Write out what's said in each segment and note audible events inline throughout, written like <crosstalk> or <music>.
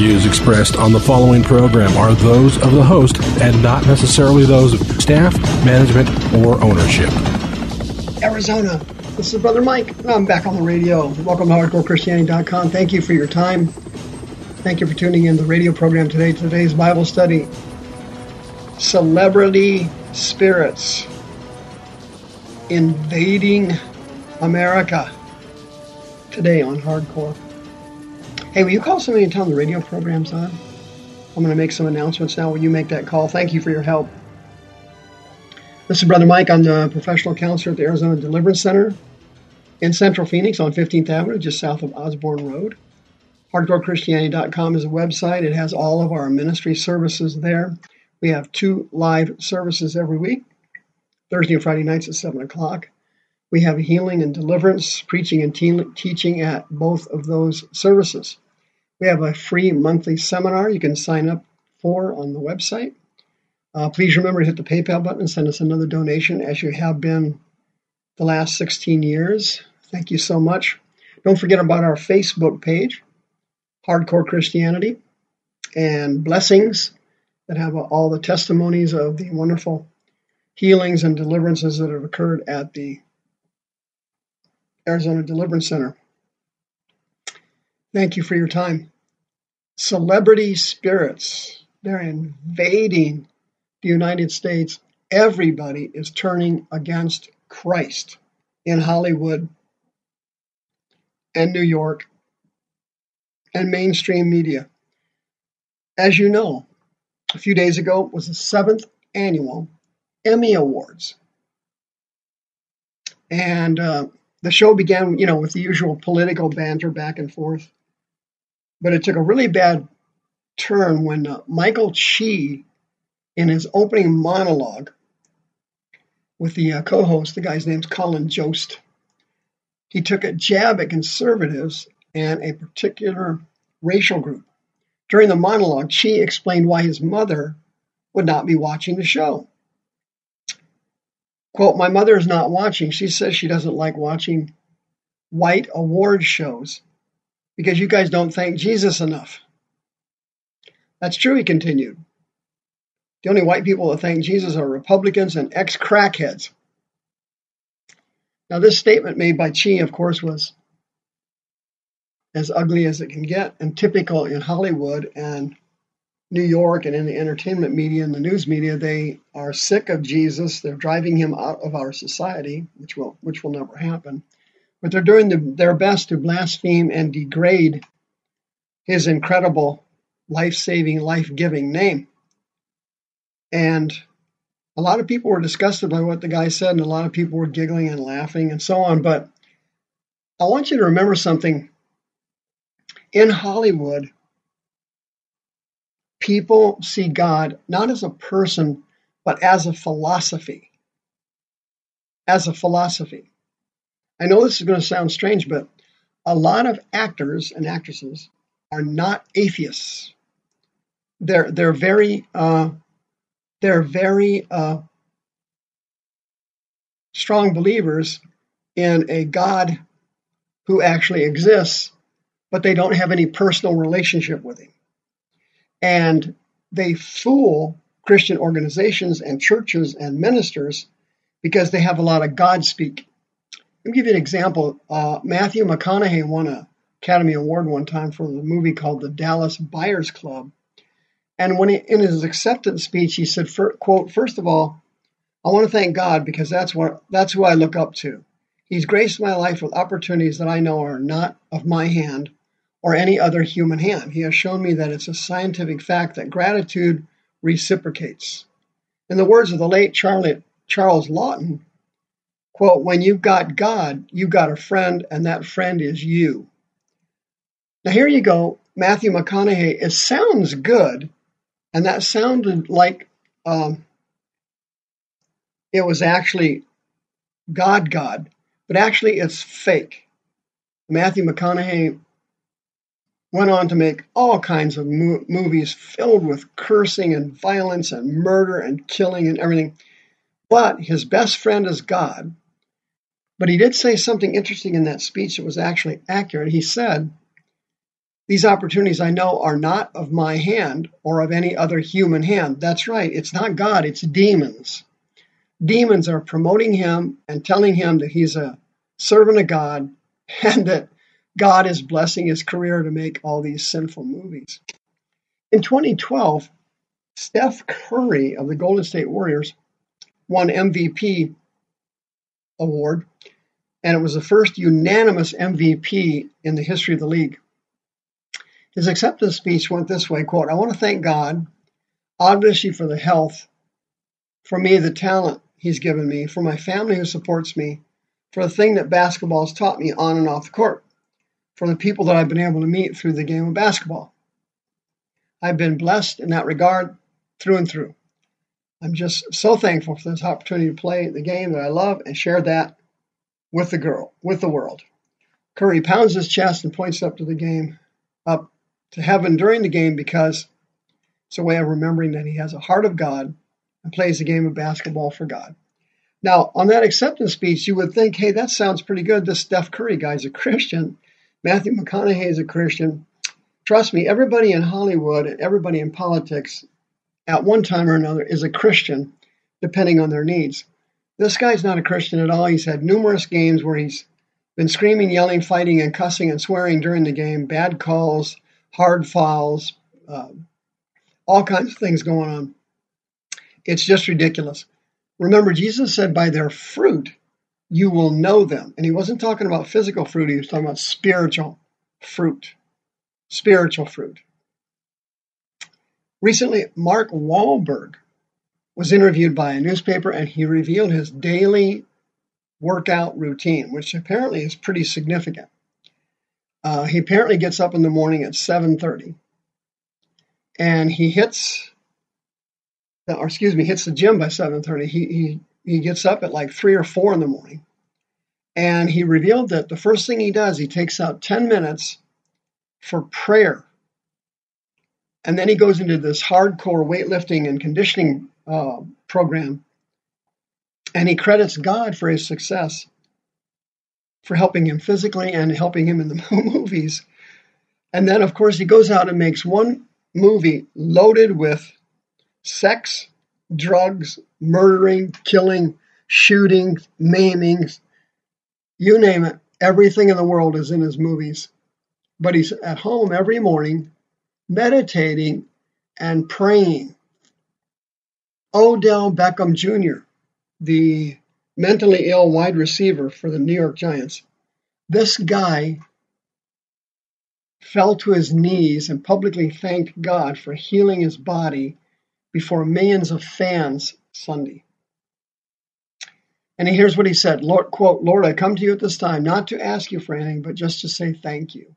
views expressed on the following program are those of the host and not necessarily those of staff, management, or ownership. Arizona, this is Brother Mike. I'm back on the radio. Welcome to HardcoreChristianity.com. Thank you for your time. Thank you for tuning in to the radio program today. Today's Bible study Celebrity Spirits Invading America. Today on Hardcore. Hey, will you call somebody and tell them the radio program's on? I'm going to make some announcements now. Will you make that call? Thank you for your help. This is Brother Mike. I'm the professional counselor at the Arizona Deliverance Center in Central Phoenix on 15th Avenue, just south of Osborn Road. HardcoreChristianity.com is a website. It has all of our ministry services there. We have two live services every week, Thursday and Friday nights at 7 o'clock. We have healing and deliverance, preaching and te- teaching at both of those services. We have a free monthly seminar you can sign up for on the website. Uh, please remember to hit the PayPal button and send us another donation as you have been the last 16 years. Thank you so much. Don't forget about our Facebook page, Hardcore Christianity, and blessings that have all the testimonies of the wonderful healings and deliverances that have occurred at the Arizona Deliverance Center. Thank you for your time. Celebrity spirits, they're invading the United States. Everybody is turning against Christ in Hollywood and New York and mainstream media. As you know, a few days ago was the seventh annual Emmy Awards. And uh, the show began, you know, with the usual political banter back and forth. But it took a really bad turn when uh, Michael Che, in his opening monologue with the uh, co host, the guy's name's Colin Jost, he took a jab at conservatives and a particular racial group. During the monologue, Che explained why his mother would not be watching the show. Quote, My mother is not watching. She says she doesn't like watching white award shows because you guys don't thank Jesus enough. That's true, he continued. The only white people that thank Jesus are Republicans and ex crackheads. Now, this statement made by Che, of course, was as ugly as it can get and typical in Hollywood and New York and in the entertainment media and the news media, they are sick of Jesus. They're driving him out of our society, which will which will never happen. But they're doing the, their best to blaspheme and degrade his incredible, life-saving, life-giving name. And a lot of people were disgusted by what the guy said, and a lot of people were giggling and laughing and so on. But I want you to remember something. In Hollywood, people see God not as a person, but as a philosophy. As a philosophy. I know this is going to sound strange, but a lot of actors and actresses are not atheists. They're they're very uh, they're very uh, strong believers in a God who actually exists, but they don't have any personal relationship with him and they fool Christian organizations and churches and ministers because they have a lot of God speak. Let me give you an example. Uh, Matthew McConaughey won an Academy Award one time for the movie called The Dallas Buyers Club. And when he, in his acceptance speech, he said, for, quote, first of all, I want to thank God because that's what that's who I look up to. He's graced my life with opportunities that I know are not of my hand or any other human hand. He has shown me that it's a scientific fact that gratitude reciprocates. In the words of the late Charlie, Charles Laughton, quote, when you've got God, you've got a friend, and that friend is you. Now, here you go, Matthew McConaughey. It sounds good, and that sounded like um, it was actually God, God, but actually it's fake. Matthew McConaughey went on to make all kinds of mo- movies filled with cursing and violence and murder and killing and everything. But his best friend is God. But he did say something interesting in that speech that was actually accurate. He said These opportunities I know are not of my hand or of any other human hand. That's right, it's not God, it's demons. Demons are promoting him and telling him that he's a servant of God <laughs> and that God is blessing his career to make all these sinful movies. In 2012, Steph Curry of the Golden State Warriors won MVP award, and it was the first unanimous MVP in the history of the league. His acceptance speech went this way, quote, I want to thank God, obviously for the health, for me, the talent he's given me, for my family who supports me, for the thing that basketball has taught me on and off the court, for the people that I've been able to meet through the game of basketball. I've been blessed in that regard through and through. I'm just so thankful for this opportunity to play the game that I love and share that with the girl, with the world. Curry pounds his chest and points up to the game, up to heaven during the game because it's a way of remembering that he has a heart of God and plays the game of basketball for God. Now, on that acceptance speech, you would think, hey, that sounds pretty good. This Steph Curry guy's a <laughs> Christian. Matthew McConaughey is a Christian. Trust me, everybody in Hollywood and everybody in politics at one time or another is a Christian, depending on their needs. This guy's not a Christian at all. He's had numerous games where he's been screaming, yelling, fighting, and cussing and swearing during the game, bad calls, hard fouls, uh, all kinds of things going on. It's just ridiculous. Remember, Jesus said, By their fruit you will know them. And he wasn't talking about physical fruit, he was talking about spiritual fruit. Spiritual fruit. Recently, Mark Wahlberg was interviewed by a newspaper and he revealed his daily workout routine, which apparently is pretty significant. Uh, he apparently gets up in the morning at 7:30, and he hits, or excuse me, hits the gym by 7:30. He he he gets up at like three or four in the morning, and he revealed that the first thing he does, he takes out 10 minutes for prayer and then he goes into this hardcore weightlifting and conditioning uh, program. And he credits God for his success, for helping him physically and helping him in the <laughs> movies. And then, of course, he goes out and makes one movie loaded with sex, drugs, murdering, killing, shooting, maiming, you name it. Everything in the world is in his movies. But he's at home every morning meditating, and praying. Odell Beckham Jr., the mentally ill wide receiver for the New York Giants, this guy fell to his knees and publicly thanked God for healing his body before millions of fans Sunday. And here's what he said, Lord, quote, Lord, I come to you at this time not to ask you for anything, but just to say thank you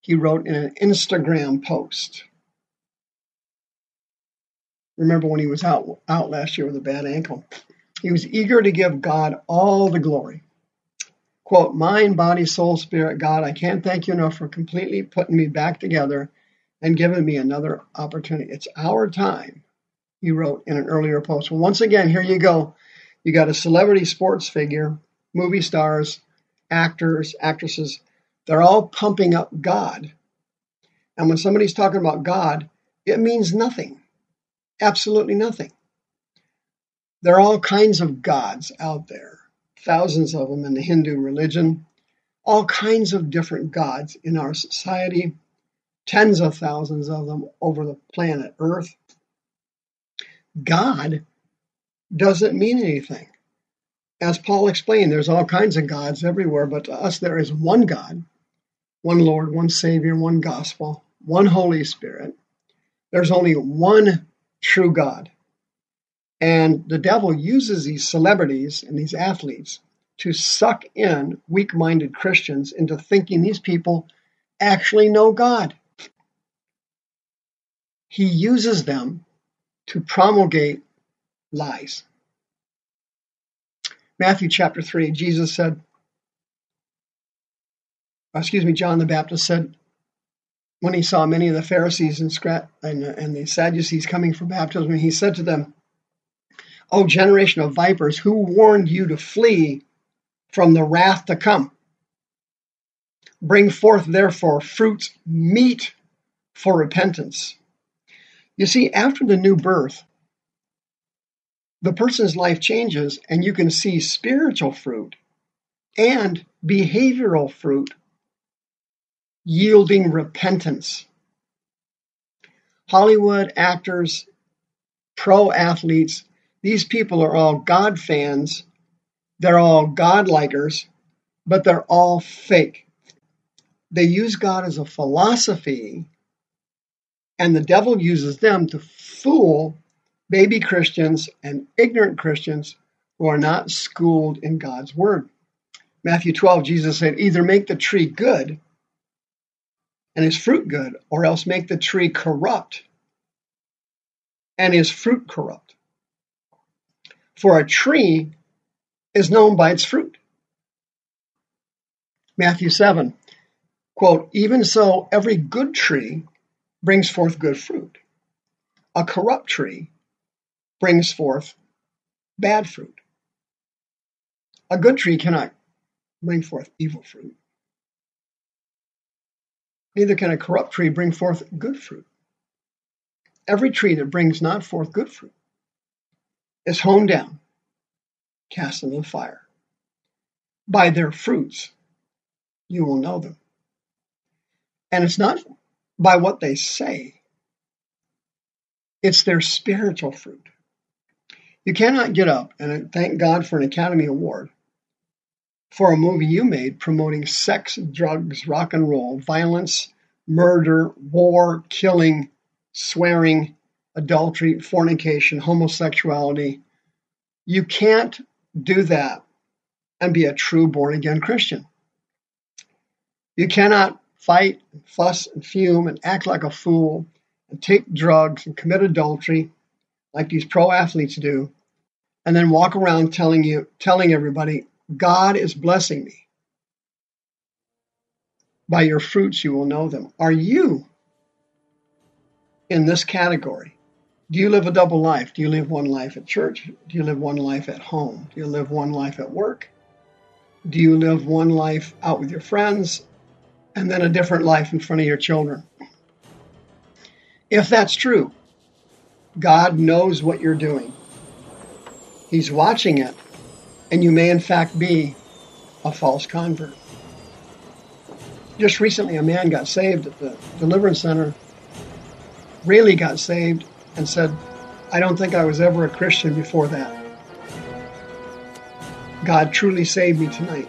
he wrote in an Instagram post. Remember when he was out, out last year with a bad ankle? He was eager to give God all the glory. Quote, mind, body, soul, spirit, God, I can't thank you enough for completely putting me back together and giving me another opportunity. It's our time, he wrote in an earlier post. Well, once again, here you go. You got a celebrity sports figure, movie stars, actors, actresses they're all pumping up God. And when somebody's talking about God, it means nothing. Absolutely nothing. There are all kinds of gods out there, thousands of them in the Hindu religion, all kinds of different gods in our society, tens of thousands of them over the planet Earth. God doesn't mean anything. As Paul explained, there's all kinds of gods everywhere, but to us there is one God one Lord, one Savior, one gospel, one Holy Spirit. There's only one true God. And the devil uses these celebrities and these athletes to suck in weak minded Christians into thinking these people actually know God. He uses them to promulgate lies. Matthew chapter 3, Jesus said, excuse me, John the Baptist said when he saw many of the Pharisees and, and, and the Sadducees coming for baptism, he said to them, O generation of vipers, who warned you to flee from the wrath to come? Bring forth, therefore, fruits meet for repentance. You see, after the new birth, the person's life changes, and you can see spiritual fruit and behavioral fruit yielding repentance. Hollywood actors, pro athletes, these people are all God fans. They're all God likers, but they're all fake. They use God as a philosophy, and the devil uses them to fool baby Christians and ignorant Christians who are not schooled in God's word. Matthew 12, Jesus said, either make the tree good and his fruit good, or else make the tree corrupt and his fruit corrupt. For a tree is known by its fruit. Matthew 7, quote, even so, every good tree brings forth good fruit. A corrupt tree brings forth bad fruit. A good tree cannot bring forth evil fruit. Neither can a corrupt tree bring forth good fruit. Every tree that brings not forth good fruit is hewn down, cast into the fire. By their fruits you will know them. And it's not by what they say, it's their spiritual fruit. You cannot get up and thank God for an Academy Award for a movie you made promoting sex, drugs, rock and roll, violence, murder, war, killing, swearing, adultery, fornication, homosexuality. You can't do that and be a true born again Christian. You cannot fight, and fuss, and fume, and act like a fool, and take drugs and commit adultery like these pro athletes do, and then walk around telling you, telling everybody, God is blessing me. By your fruits you will know them. Are you in this category? Do you live a double life? Do you live one life at church? Do you live one life at home? Do you live one life at work? Do you live one life out with your friends and then a different life in front of your children? If that's true, God knows what you're doing. He's watching it, and you may in fact be a false convert. Just recently, a man got saved at the Deliverance Center, really got saved, and said, I don't think I was ever a Christian before that. God truly saved me tonight.